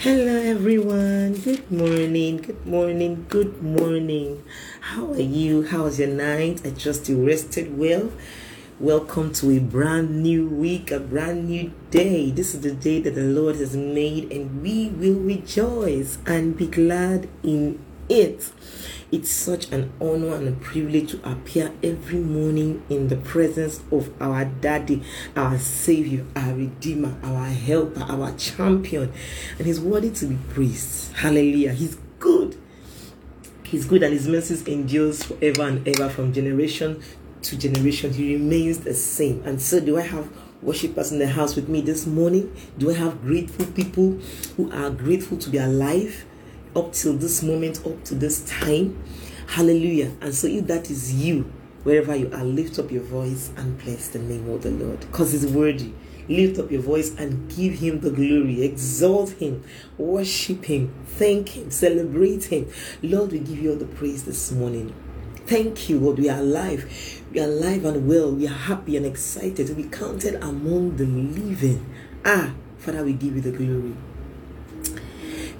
Hello, everyone. Good morning. Good morning. Good morning. How are you? How was your night? I trust you rested well. Welcome to a brand new week, a brand new day. This is the day that the Lord has made, and we will rejoice and be glad in it. It's such an honor and a privilege to appear every morning in the presence of our Daddy, our Savior, our Redeemer, our Helper, our Champion. And He's worthy to be praised. Hallelujah. He's good. He's good and His mercies endures forever and ever from generation to generation. He remains the same. And so, do I have worshipers in the house with me this morning? Do I have grateful people who are grateful to be alive? Up till this moment, up to this time. Hallelujah. And so, if that is you, wherever you are, lift up your voice and bless the name of the Lord because He's worthy. Lift up your voice and give Him the glory, exalt Him, worship Him, thank Him, celebrate Him. Lord, we give you all the praise this morning. Thank you, Lord. We are alive. We are alive and well. We are happy and excited. We counted among the living. Ah, Father, we give you the glory.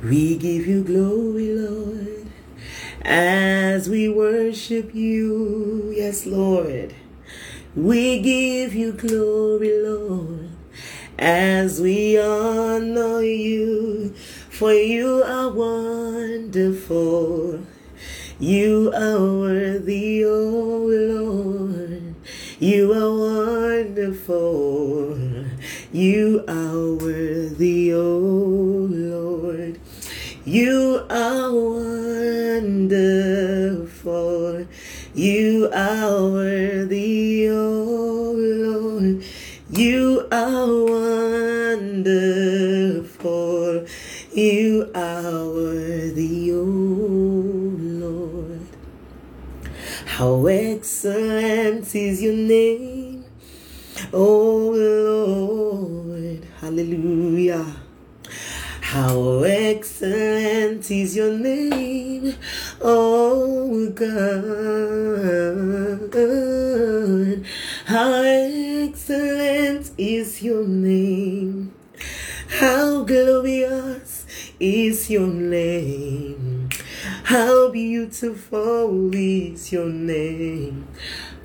We give you glory, Lord, as we worship you. Yes, Lord. We give you glory, Lord, as we honor you. For you are wonderful. You are worthy, oh Lord. You are wonderful. You are worthy, oh. You are wonderful. You are worthy, oh Lord. You are wonderful. You are worthy, oh Lord. How excellent is your name, oh is your name, oh God. How excellent is your name. How glorious is your name. How beautiful is your name.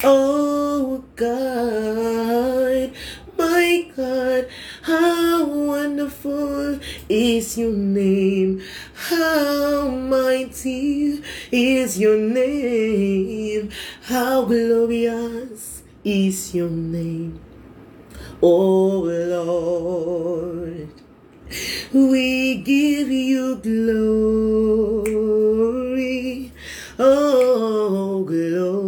Oh God, my God, how wonderful is your name. How mighty is your name. How glorious is your name. Oh Lord, we give you glory. Oh, glory,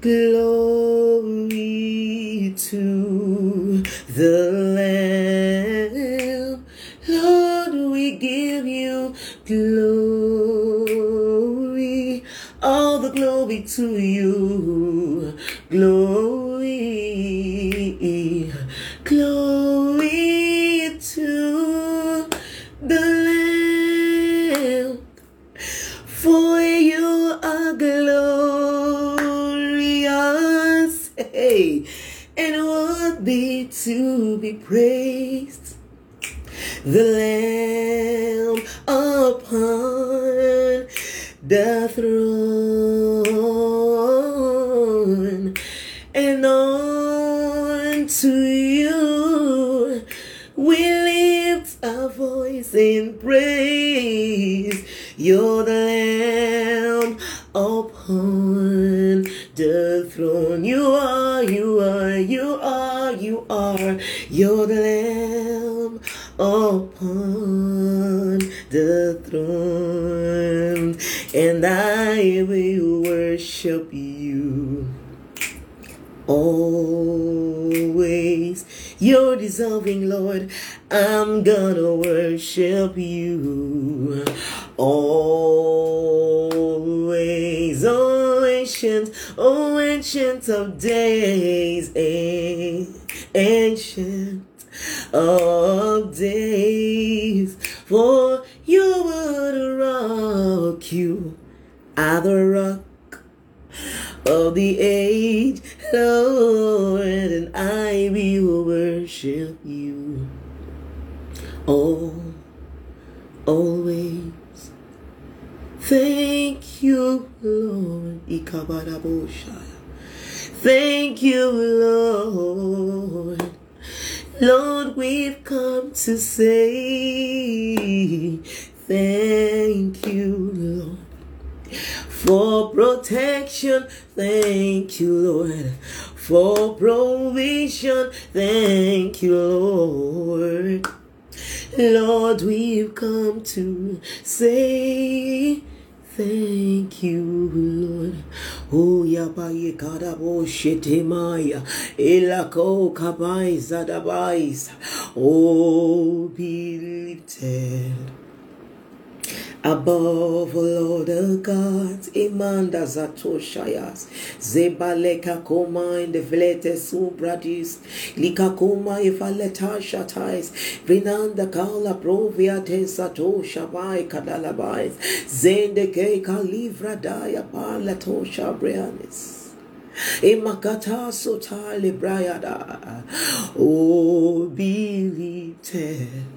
glory to the to you. Glory, glory to the Lamb. For you are glorious, hey, and worthy to be praised. The Lamb upon the throne, and on to you we lift our voice in praise. You're the Lamb upon the throne. You are, you are, you are, you are. You're the Lamb upon the throne. And I will worship you always. You're deserving, Lord. I'm gonna worship you always. Oh, ancient, oh, ancient of days, ancient of days. For you were the rock, you are the rock of the age Lord, and I will worship you. All, always. Thank you, Lord. Thank you, Lord. Lord, we've come to say thank you, Lord. For protection, thank you, Lord. For provision, thank you, Lord. Lord, we've come to say Thank you, Lord. Oh, ya yabaye kadabo shetemaya. Elako kabai zadabais. Oh, be lifted above all other gods. Imanda zatoshayas. Zebaleka koma in the vlete subradis. Likakoma ifaleta shatais. Vinanda kala provia te satosha bai kadalabais. Zende ke kalivra daya brianis. Imakata sotale brayada. Oh, be lifted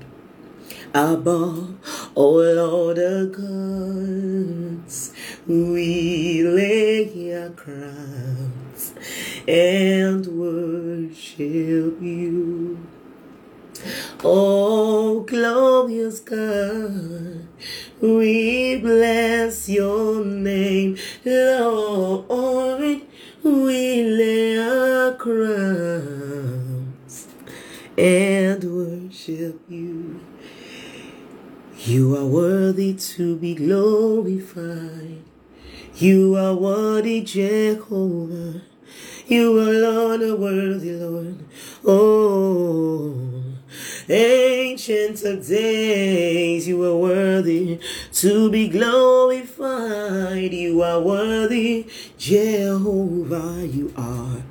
above all other gods. We lay our crowns and worship you. Oh, glorious God, we bless your name, Lord. We lay our crowns and worship you. You are worthy to be glorified. You are worthy, Jehovah. You are alone are worthy, Lord. Oh, ancient of days, you are worthy to be glorified. You are worthy, Jehovah. You are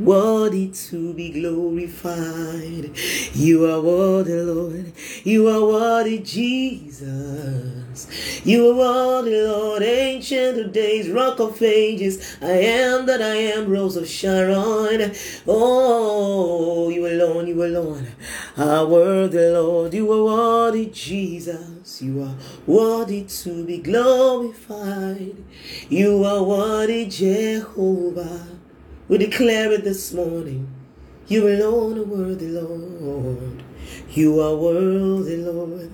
worthy to be glorified. You are worthy, Lord. You are worthy, Jesus. You are worthy, Lord, ancient of days, rock of ages. I am that I am, rose of Sharon. Oh, you alone, you alone are worthy, Lord. You are worthy, Jesus. You are worthy to be glorified. You are worthy, Jehovah. We declare it this morning. You alone are worthy, Lord. You are worthy, Lord.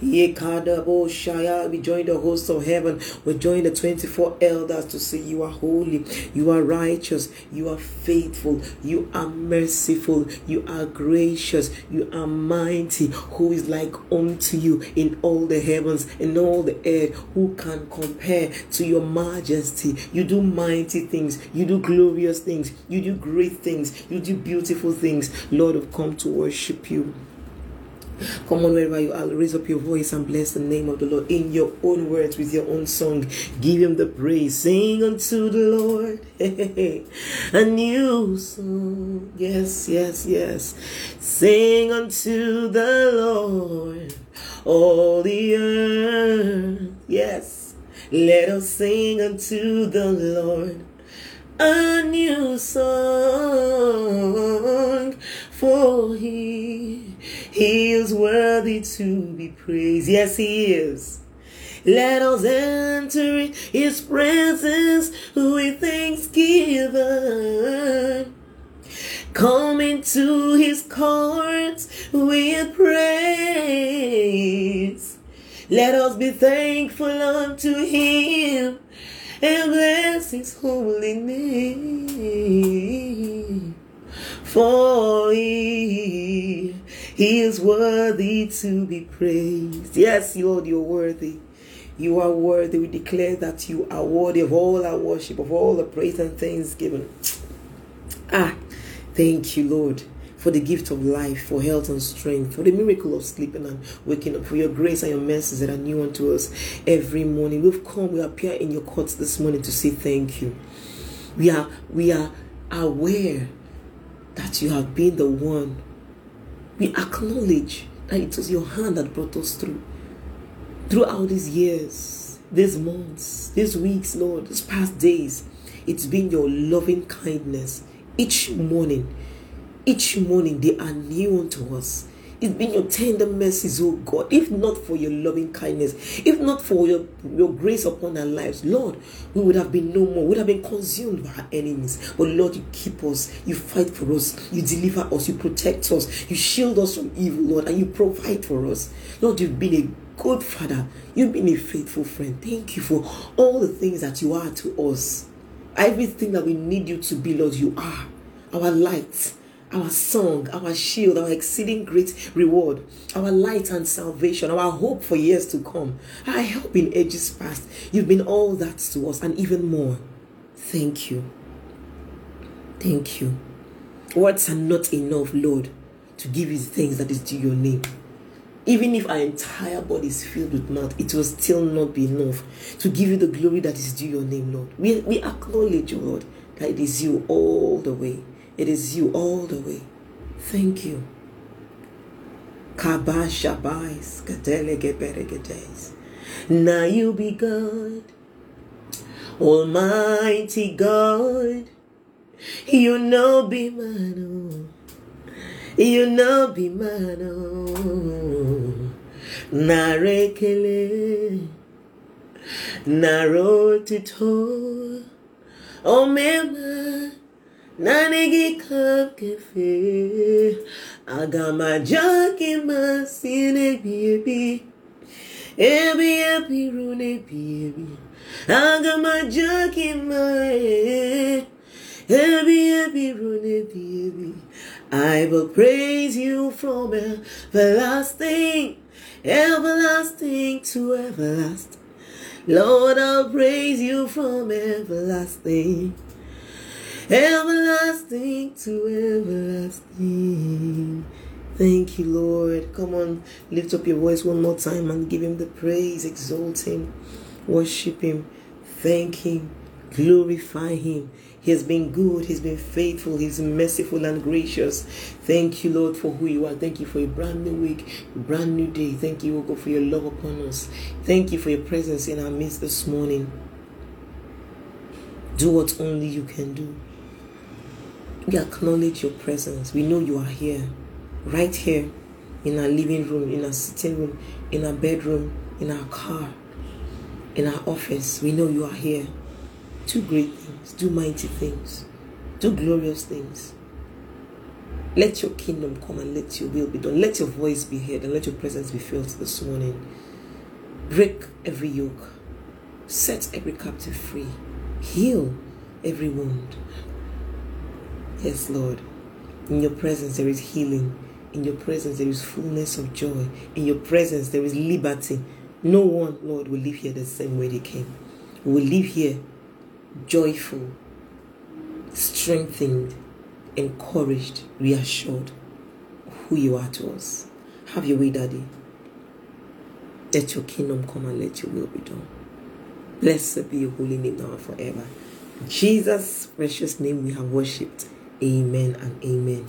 Ye Kadabo Shaya, we join the host of heaven. We join the 24 elders to say, You are holy, you are righteous, you are faithful, you are merciful, you are gracious, you are mighty. Who is like unto you in all the heavens and all the earth? Who can compare to your majesty? You do mighty things, you do glorious things, you do great things, you do beautiful things. Lord, have come to worship you. Come on, wherever you are, raise up your voice and bless the name of the Lord in your own words with your own song. Give him the praise. Sing unto the Lord a new song. Yes, yes, yes. Sing unto the Lord all the earth. Yes. Let us sing unto the Lord a new song for he. He is worthy to be praised. Yes he is. Let us enter his presence with thanksgiving. Come into his courts with praise. Let us be thankful unto him and bless his holy name. For he, he is worthy to be praised. Yes, Lord, you're worthy. You are worthy. We declare that you are worthy of all our worship, of all the praise and thanksgiving. Ah, thank you, Lord for the gift of life, for health and strength, for the miracle of sleeping and waking up, for your grace and your mercies that are new unto us every morning. We've come, we appear in your courts this morning to say thank you. We are we are aware that you have been the one. We acknowledge that it was your hand that brought us through. Throughout these years, these months, these weeks, Lord, these past days, It's been your loving kindness each morning. Each morning they are new unto us. It's been your tender mercies, oh God. If not for your loving kindness, if not for your, your grace upon our lives, Lord, we would have been no more, we would have been consumed by our enemies. But Lord, you keep us, you fight for us, you deliver us, you protect us, you shield us from evil, Lord, and you provide for us. Lord, you've been a good father, you've been a faithful friend. Thank you for all the things that you are to us. Everything that we need you to be, Lord, you are our light our song, our shield, our exceeding great reward, our light and salvation, our hope for years to come, our help in ages past. You've been all that to us and even more. Thank you. Thank you. Words are not enough, Lord, to give you things that is due your name. Even if our entire body is filled with mouth, it will still not be enough to give you the glory that is due your name, Lord. We, we acknowledge, Lord, that it is you all the way. It is you all the way. Thank you. Now you be God, Almighty God. You know be man, you know be man, Narekele, Narotito, Oh, man. Nanigi kam kefe agama jaki masine biebi ebi ebi rune biebi agama jaki mae ebi ebi rune baby. I will praise you from everlasting, everlasting to everlasting. Lord, I'll praise you from everlasting everlasting to everlasting. Thank you, Lord. Come on, lift up your voice one more time and give Him the praise, exalt Him, worship Him, thank Him, glorify Him. He has been good, He's been faithful, He's merciful and gracious. Thank you, Lord, for who you are. Thank you for a brand new week, brand new day. Thank you, O God, for your love upon us. Thank you for your presence in our midst this morning. Do what only you can do. We acknowledge your presence. We know you are here, right here, in our living room, in our sitting room, in our bedroom, in our car, in our office. We know you are here. Do great things, do mighty things, do glorious things. Let your kingdom come and let your will be done. Let your voice be heard and let your presence be felt this morning. Break every yoke, set every captive free, heal every wound. Yes, Lord. In your presence there is healing. In your presence there is fullness of joy. In your presence there is liberty. No one, Lord, will live here the same way they came. We will live here joyful, strengthened, encouraged, reassured who you are to us. Have your way, Daddy. Let your kingdom come and let your will be done. Blessed be your holy name now and forever. In Jesus' precious name we have worshipped. Amen and amen.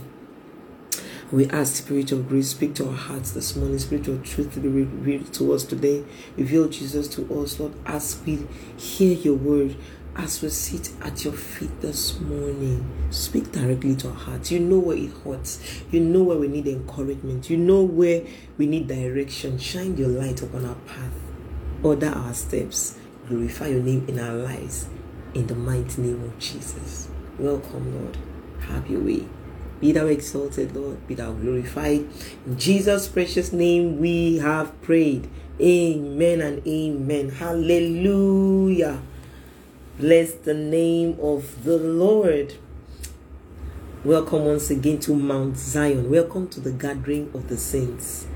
We ask Spirit of grace, speak to our hearts this morning, Spirit of truth to be revealed to us today. Reveal Jesus to us, Lord, as we hear your word, as we sit at your feet this morning. Speak directly to our hearts. You know where it hurts. You know where we need encouragement. You know where we need direction. Shine your light upon our path. Order our steps. Glorify your name in our lives. In the mighty name of Jesus. Welcome, Lord. Have your way. Be thou exalted, Lord. Be thou glorified. In Jesus' precious name we have prayed. Amen and amen. Hallelujah. Bless the name of the Lord. Welcome once again to Mount Zion. Welcome to the gathering of the saints.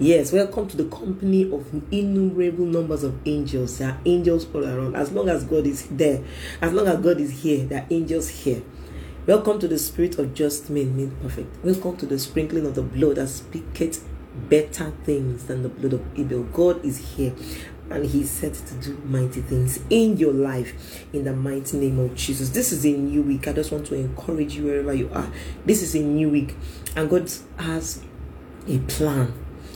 Yes, welcome to the company of innumerable numbers of angels. There are angels all around. As long as God is there, as long as God is here, there are angels here. Welcome to the spirit of just men made perfect. Welcome to the sprinkling of the blood that speaketh better things than the blood of Abel. God is here and He set to do mighty things in your life in the mighty name of Jesus. This is a new week. I just want to encourage you wherever you are. This is a new week, and God has a plan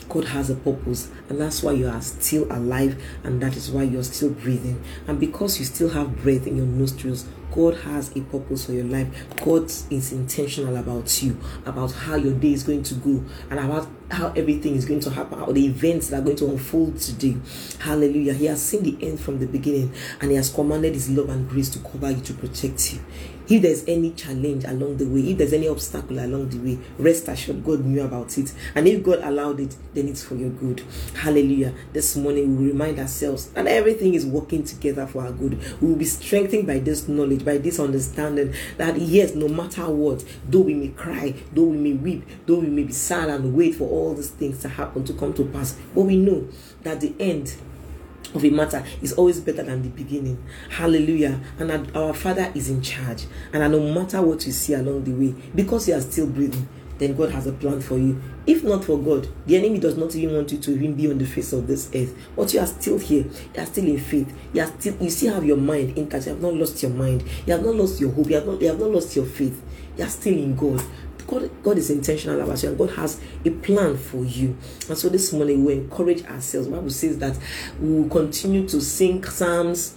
God has a purpose, and that's why you are still alive, and that is why you're still breathing. And because you still have breath in your nostrils, God has a purpose for your life. God is intentional about you, about how your day is going to go, and about how everything is going to happen, how the events that are going to unfold today. Hallelujah. He has seen the end from the beginning, and He has commanded His love and grace to cover you, to protect you. If there's any challenge along the way, if there's any obstacle along the way, rest assured God knew about it. And if God allowed it, then it's for your good. Hallelujah. This morning we remind ourselves that everything is working together for our good. We will be strengthened by this knowledge, by this understanding that yes, no matter what, though we may cry, though we may weep, though we may be sad and wait for all these things to happen to come to pass, but we know that the end of a matter is always better than the beginning. Hallelujah. And our Father is in charge. And no matter what you see along the way, because you are still breathing, then God has a plan for you. If not for God, the enemy does not even want you to even be on the face of this earth. But you are still here. You are still in faith. You are still you still have your mind intact. You have not lost your mind. You have not lost your hope. You have not you have not lost your faith. You are still in God. God, God is intentional about you and God has a plan for you. And so this morning we encourage ourselves. The Bible says that we will continue to sing psalms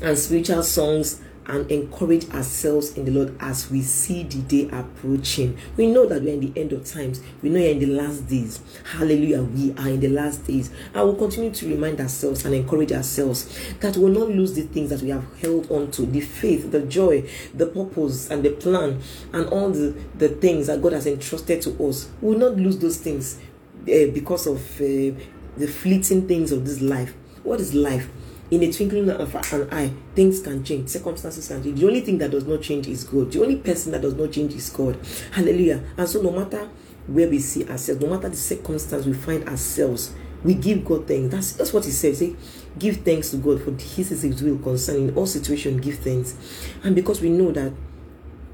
and spiritual songs and encourage ourselves in the Lord as we see the day approaching. We know that we're in the end of times. We know we're in the last days. Hallelujah. We are in the last days. And we'll continue to remind ourselves and encourage ourselves that we'll not lose the things that we have held on to the faith, the joy, the purpose, and the plan, and all the, the things that God has entrusted to us. We'll not lose those things uh, because of uh, the fleeting things of this life. What is life? In a twinkling of an eye, things can change, circumstances can change. The only thing that does not change is God. The only person that does not change is God. Hallelujah. And so, no matter where we see ourselves, no matter the circumstance we find ourselves, we give God thanks. That's that's what He says. Say, give thanks to God for His is His will concerning all situations. Give thanks, and because we know that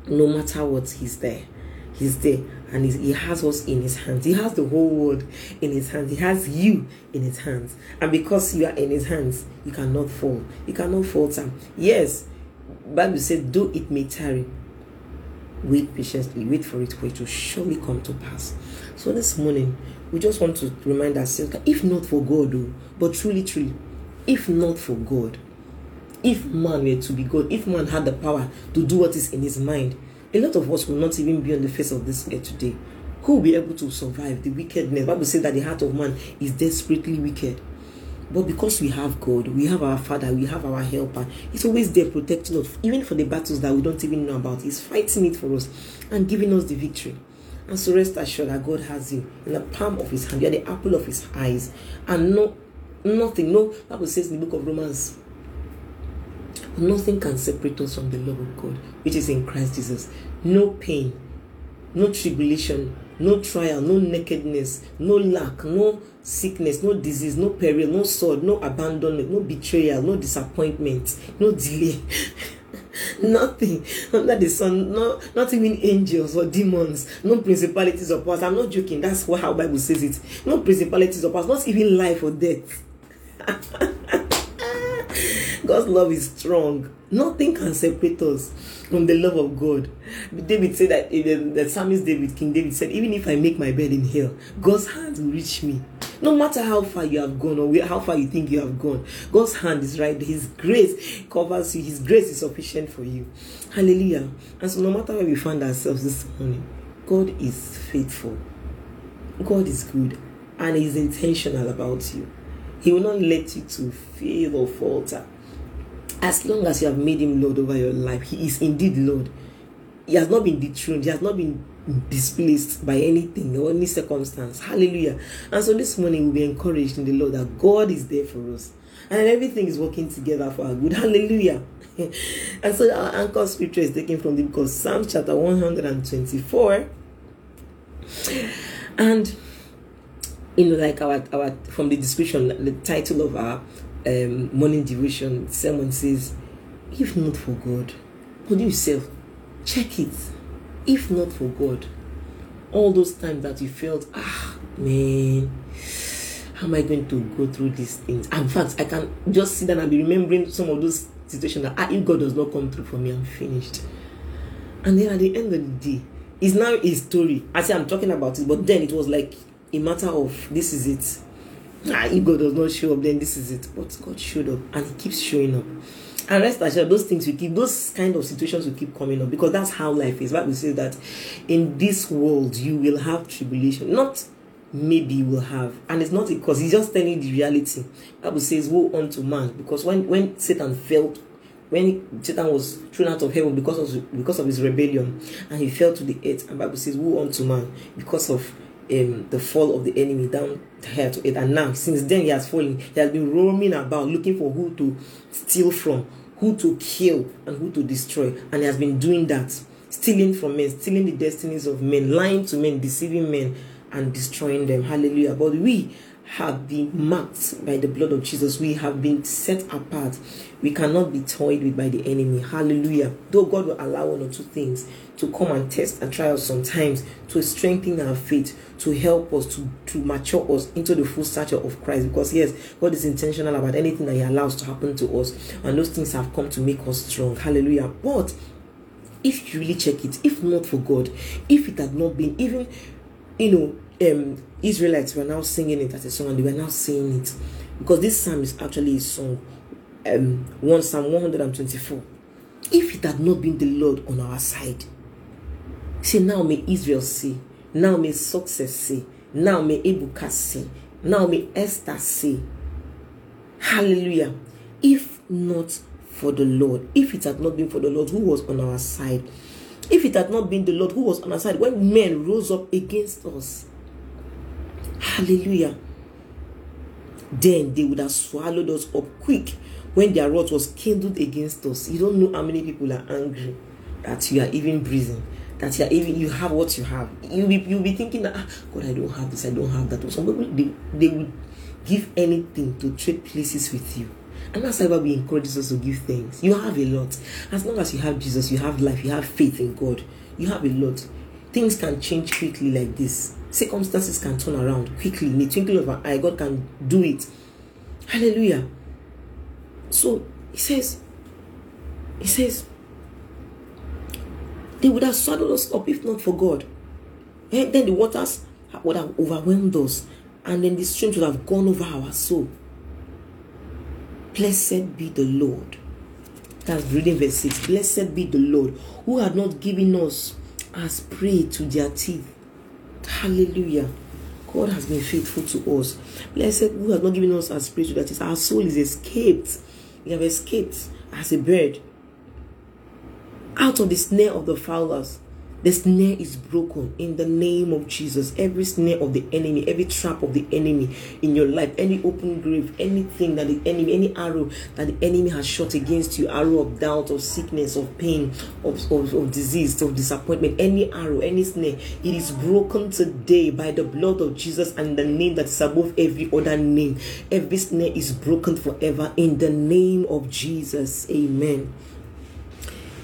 no matter what, He's there. He's there and he has us in his hands. He has the whole world in his hands. He has you in his hands. And because you are in his hands, you cannot fall. You cannot falter. Yes, Bible said, though it may tarry, wait patiently, wait for it, for it to surely come to pass. So this morning, we just want to remind ourselves that if not for God, though, but truly, truly, if not for God, if man were to be God, if man had the power to do what is in his mind, a lot of us will not even be on the face of this earth today. Who will be able to survive the wickedness? Bible says that the heart of man is desperately wicked. But because we have God, we have our Father, we have our helper, He's always there protecting us, even for the battles that we don't even know about. He's fighting it for us and giving us the victory. And so rest assured that God has you in the palm of his hand. You are the apple of his eyes. And no nothing, no Bible says in the book of Romans Nothing can separate us from the love of God, which is in Christ Jesus. No pain, no tribulation, no trial, no nakedness, no lack, no sickness, no disease, no peril, no sword, no abandonment, no betrayal, no disappointment, no delay. Nothing under the sun, no, not even angels or demons, no principalities or powers. I'm not joking, that's how Bible says it. No principalities or powers, not even life or death. God's love is strong. Nothing can separate us from the love of God. David said that eh, the, the psalmist David, King David said, even if I make my bed in hell, God's hand will reach me. No matter how far you have gone or how far you think you have gone, God's hand is right. His grace covers you. His grace is sufficient for you. Hallelujah. And so, no matter where we find ourselves this morning, God is faithful. God is good, and He's intentional about you. He will not let you to fail or falter as long as you have made him Lord over your life, he is indeed Lord. He has not been dethroned, he has not been displaced by anything or any circumstance. Hallelujah. And so this morning we'll be encouraged in the Lord that God is there for us and everything is working together for our good. Hallelujah. and so our anchor scripture is taken from the book of Psalms, chapter 124. And you know, like our our from the description, the title of our um, morning devotion sermon says, if not for God, put yourself, check it. If not for God, all those times that you felt, ah, man, how am I going to go through these things? In fact, I can just sit down and be remembering some of those situations that ah, if God does not come through for me, I'm finished. And then at the end of the day, it's now a story. I say I'm talking about it, but then it was like a matter of this is it. If God does not show up, then this is it. But God showed up and He keeps showing up. And rest assured, those things will keep, those kind of situations will keep coming up because that's how life is. Bible says that in this world you will have tribulation. Not maybe you will have. And it's not because he's just telling the reality. Bible says, Woe unto man. Because when, when Satan fell, when Satan was thrown out of heaven because of because of his rebellion, and he fell to the earth, and Bible says, Woe unto man because of um, the fall of the enemy down here to it. And now, since then, he has fallen. He has been roaming about looking for who to steal from, who to kill, and who to destroy. And he has been doing that, stealing from men, stealing the destinies of men, lying to men, deceiving men, and destroying them. Hallelujah. But we have been marked by the blood of Jesus. We have been set apart. We cannot be toyed with by the enemy. Hallelujah. Though God will allow one or two things to come and test and try us sometimes to strengthen our faith, to help us, to, to mature us into the full stature of Christ. Because, yes, God is intentional about anything that He allows to happen to us. And those things have come to make us strong. Hallelujah. But if you really check it, if not for God, if it had not been, even, you know, um, Israelites were now singing it as a song and they were now saying it because this psalm is actually a song. Um, one Psalm 124. If it had not been the Lord on our side, see now may Israel say, now may success say, now may Ebuka say, now may Esther say, Hallelujah. If not for the Lord, if it had not been for the Lord who was on our side, if it had not been the Lord who was on our side when men rose up against us, Hallelujah. Then they would have swallowed us up quick when their wrath was kindled against us. You don't know how many people are angry that you are even breathing, that you are even you have what you have. You'll be you'll be thinking that ah, God, I don't have this, I don't have that. Some people they, they would give anything to trade places with you. And that's why we encourage us to give thanks. You have a lot. As long as you have Jesus, you have life, you have faith in God. You have a lot. Things can change quickly like this circumstances can turn around quickly in the twinkling of an eye. God can do it. Hallelujah. So he says, he says, they would have swallowed us up if not for God. And then the waters would have overwhelmed us, and then the streams would have gone over our soul. Blessed be the Lord. That's reading verse 6. Blessed be the Lord who had not given us as prey to their teeth Hallelujah. God has been faithful to us. Blessed who has not given us as spirit that is our soul is escaped. We have escaped as a bird out of the snare of the fowlers. The snare is broken in the name of Jesus. Every snare of the enemy, every trap of the enemy in your life, any open grave, anything that the enemy, any arrow that the enemy has shot against you, arrow of doubt, of sickness, of pain, of, of, of disease, of disappointment, any arrow, any snare, it is broken today by the blood of Jesus and the name that is above every other name. Every snare is broken forever in the name of Jesus. Amen.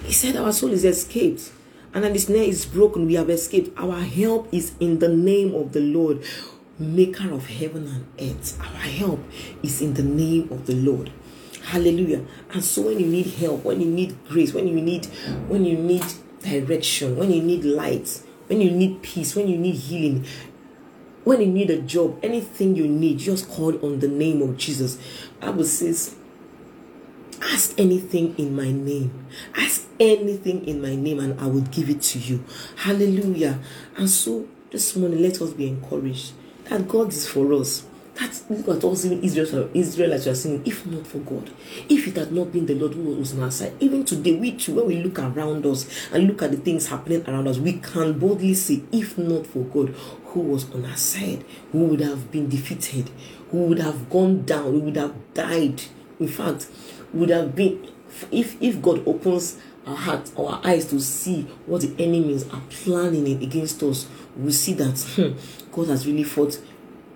He said, Our soul is escaped and then the snare is broken. We have escaped. Our help is in the name of the Lord, maker of heaven and earth. Our help is in the name of the Lord. Hallelujah. And so when you need help, when you need grace, when you need when you need direction, when you need light, when you need peace, when you need healing, when you need a job, anything you need, just call on the name of Jesus. Bible says Ask anything in my name. Ask anything in my name, and I will give it to you. Hallelujah. And so this morning, let us be encouraged that God is for us. That's what also Israel, Israel as you are saying, if not for God, if it had not been the Lord who was on our side, even today, we too, when we look around us and look at the things happening around us, we can boldly say, if not for God who was on our side, we would have been defeated, we would have gone down, we would have died. In fact, would have been if if God opens our heart, our eyes to see what the enemies are planning against us, we see that hmm, God has really fought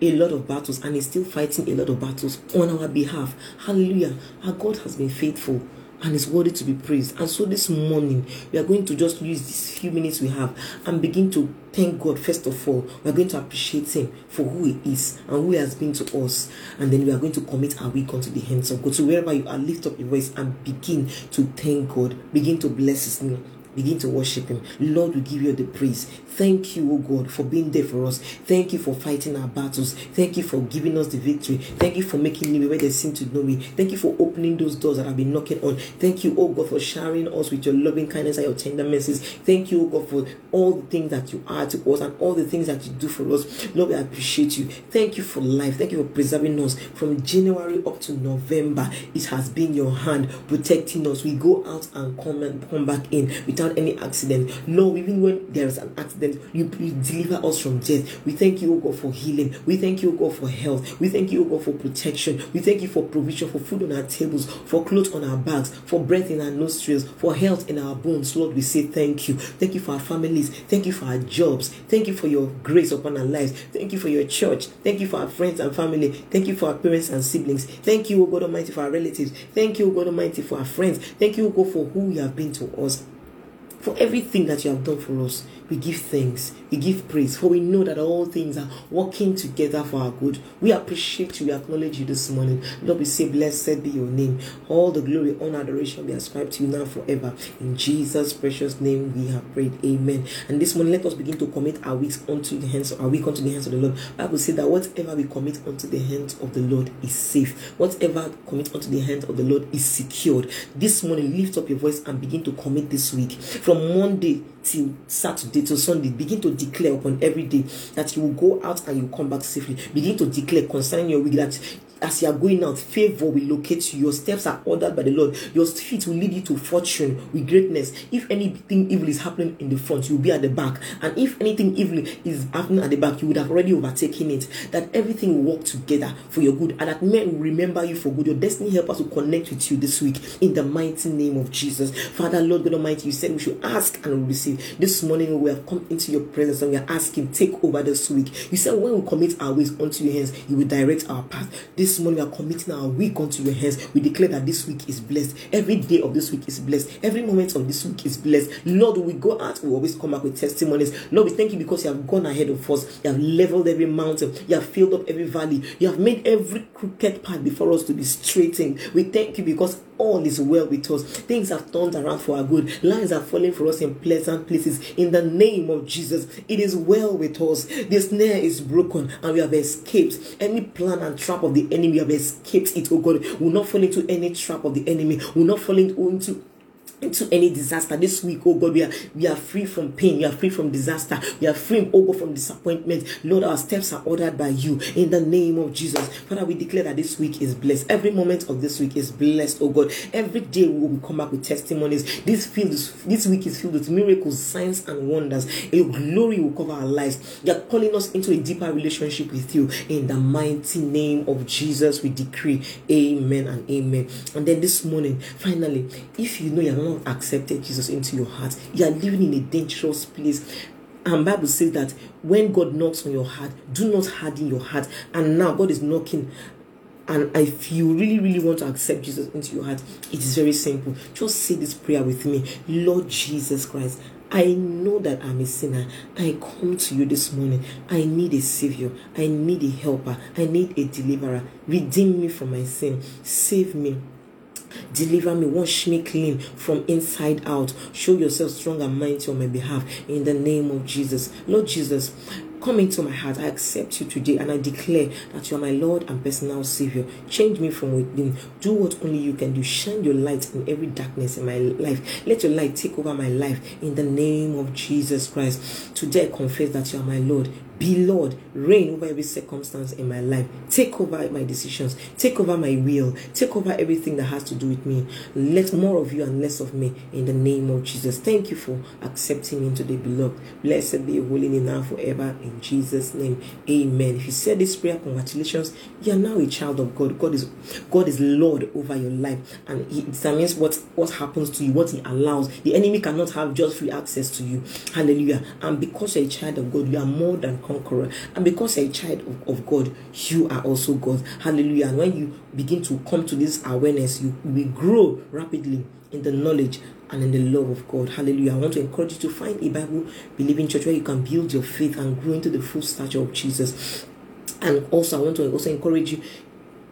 a lot of battles and is still fighting a lot of battles on our behalf. Hallelujah. Our God has been faithful and is worthy to be praised. And so this morning, we are going to just use these few minutes we have and begin to thank God first of all. We are going to appreciate Him for who He is and who He has been to us. And then we are going to commit our week unto the hands of God. So wherever you are, lift up your voice and begin to thank God. Begin to bless His name Begin to worship Him. Lord, we give you the praise. Thank you, O God, for being there for us. Thank you for fighting our battles. Thank you for giving us the victory. Thank you for making me where there seem to know me. Thank you for opening those doors that I've been knocking on. Thank you, O God, for showering us with your loving kindness and your tender mercies. Thank you, O God, for all the things that you are to us and all the things that you do for us. Lord, we appreciate you. Thank you for life. Thank you for preserving us from January up to November. It has been your hand protecting us. We go out and come and come back in without any accident. Lord, even when there is an accident, you, you deliver us from death. We thank you, O God, for healing. We thank you, O God, for health. We thank you, O God, for protection. We thank you for provision, for food on our tables, for clothes on our backs, for breath in our nostrils, for health in our bones. Lord, we say thank you. Thank you for our families. Thank you for our jobs. Thank you for your grace upon our lives. Thank you for your church. Thank you for our friends and family. Thank you for our parents and siblings. Thank you, O God Almighty, for our relatives. Thank you, O God Almighty, for our friends. Thank you, O God, for who you have been to us for everything that you have done for us. We give thanks, we give praise, for we know that all things are working together for our good. We appreciate you, we acknowledge you this morning. Lord, we say, Blessed be your name. All the glory, honor, adoration be ascribed to you now forever. In Jesus' precious name we have prayed. Amen. And this morning, let us begin to commit our weeks unto the hands, of our week unto the hands of the Lord. Bible says that whatever we commit unto the hands of the Lord is safe. Whatever commit unto the hands of the Lord is secured. This morning, lift up your voice and begin to commit this week. From Monday till Saturday till Sunday, begin to declare upon every day that you will go out and you come back safely. Begin to declare concerning your week that as you are going out, favor will locate you. Your steps are ordered by the Lord. Your feet will lead you to fortune with greatness. If anything evil is happening in the front, you'll be at the back. And if anything evil is happening at the back, you would have already overtaken it. That everything will work together for your good. And that men will remember you for good. Your destiny helpers will connect with you this week in the mighty name of Jesus. Father, Lord God Almighty, you said we should ask and we'll receive. This morning we have come into your presence and we are asking, take over this week. You said when we commit our ways unto your hands, you will direct our path. This morning we are committing our week unto your hands. We declare that this week is blessed. Every day of this week is blessed. Every moment of this week is blessed. Lord, we go out, we always come back with testimonies. Lord, we thank you because you have gone ahead of us. You have leveled every mountain. You have filled up every valley. You have made every crooked path before us to be straightened. We thank you because all is well with us. Things have turned around for our good. Lines are falling for us in pleasant places. In the name of Jesus, it is well with us. The snare is broken and we have escaped any plan and trap of the enemy. We have escaped it, oh God. We will not fall into any trap of the enemy. We will not fall into into any disaster this week oh god we are we are free from pain we are free from disaster we are free oh god from disappointment. Lord our steps are ordered by you in the name of jesus. Father we declare that this week is blessed. Every moment of this week is blessed oh god. Every day we will come back with testimonies. This field this week is filled with miracles signs and wonders. Your glory will cover our lives. You are calling us into a deeper relationship with you. In the mighty name of jesus we decree. Amen and amen. And then this morning finally if you know you're not accepted Jesus into your heart, you are living in a dangerous place. And Bible says that when God knocks on your heart, do not harden your heart. And now God is knocking. And if you really, really want to accept Jesus into your heart, it is very simple. Just say this prayer with me. Lord Jesus Christ, I know that I'm a sinner. I come to you this morning. I need a savior. I need a helper. I need a deliverer. Redeem me from my sin. Save me Deliver me, wash me clean from inside out. Show yourself strong and mighty on my behalf in the name of Jesus. Lord Jesus, come into my heart. I accept you today and I declare that you are my Lord and personal Savior. Change me from within. Do what only you can do. Shine your light in every darkness in my life. Let your light take over my life in the name of Jesus Christ. Today I confess that you are my Lord. Be Lord, reign over every circumstance in my life. Take over my decisions. Take over my will. Take over everything that has to do with me. Let more of you and less of me in the name of Jesus. Thank you for accepting me today, beloved. Blessed be your holy name now forever in Jesus' name. Amen. If you said this prayer, congratulations. You are now a child of God. God is God is Lord over your life, and He determines what what happens to you, what He allows. The enemy cannot have just free access to you. Hallelujah. And because you're a child of God, you are more than conqueror. And because you're a child of, of God, you are also God. Hallelujah. And when you begin to come to this awareness, you will grow rapidly in the knowledge and in the love of God. Hallelujah. I want to encourage you to find a Bible believing church where you can build your faith and grow into the full stature of Jesus. And also, I want to also encourage you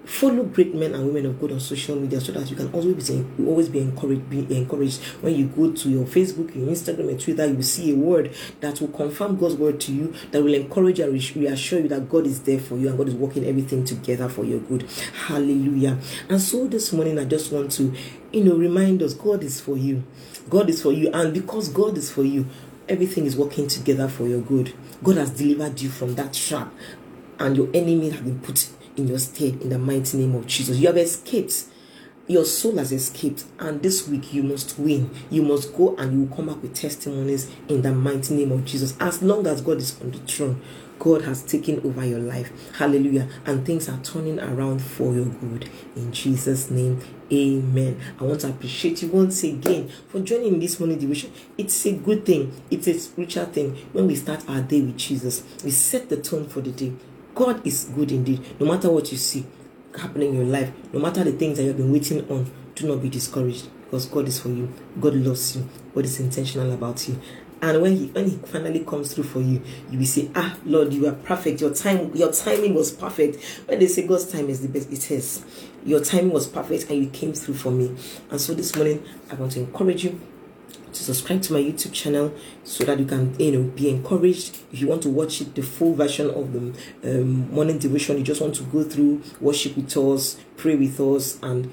follow great men and women of God on social media so that you can always be always be encouraged be encouraged when you go to your Facebook, your Instagram, and Twitter, you see a word that will confirm God's word to you, that will encourage and reassure you that God is there for you and God is working everything together for your good. Hallelujah. And so this morning I just want to you know remind us God is for you. God is for you, and because God is for you, everything is working together for your good. God has delivered you from that trap, and your enemy has been put in your stead in the mighty name of Jesus. You have escaped. Your soul has escaped, and this week you must win. You must go and you will come back with testimonies in the mighty name of Jesus. As long as God is on the throne, God has taken over your life. Hallelujah. And things are turning around for your good. In Jesus' name, amen. I want to appreciate you once again for joining this morning devotion. It's a good thing, it's a spiritual thing. When we start our day with Jesus, we set the tone for the day. God is good indeed. No matter what you see happening in your life, no matter the things that you've been waiting on, do not be discouraged because God is for you. God loves you. God is intentional about you. And when he when he finally comes through for you, you will say, Ah, Lord, you are perfect. Your time, your timing was perfect. When they say God's time is the best, it is. Your timing was perfect and you came through for me. And so this morning, I want to encourage you to subscribe to my YouTube channel so that you can you know be encouraged. If you want to watch it, the full version of the um, morning devotion, you just want to go through, worship with us, pray with us, and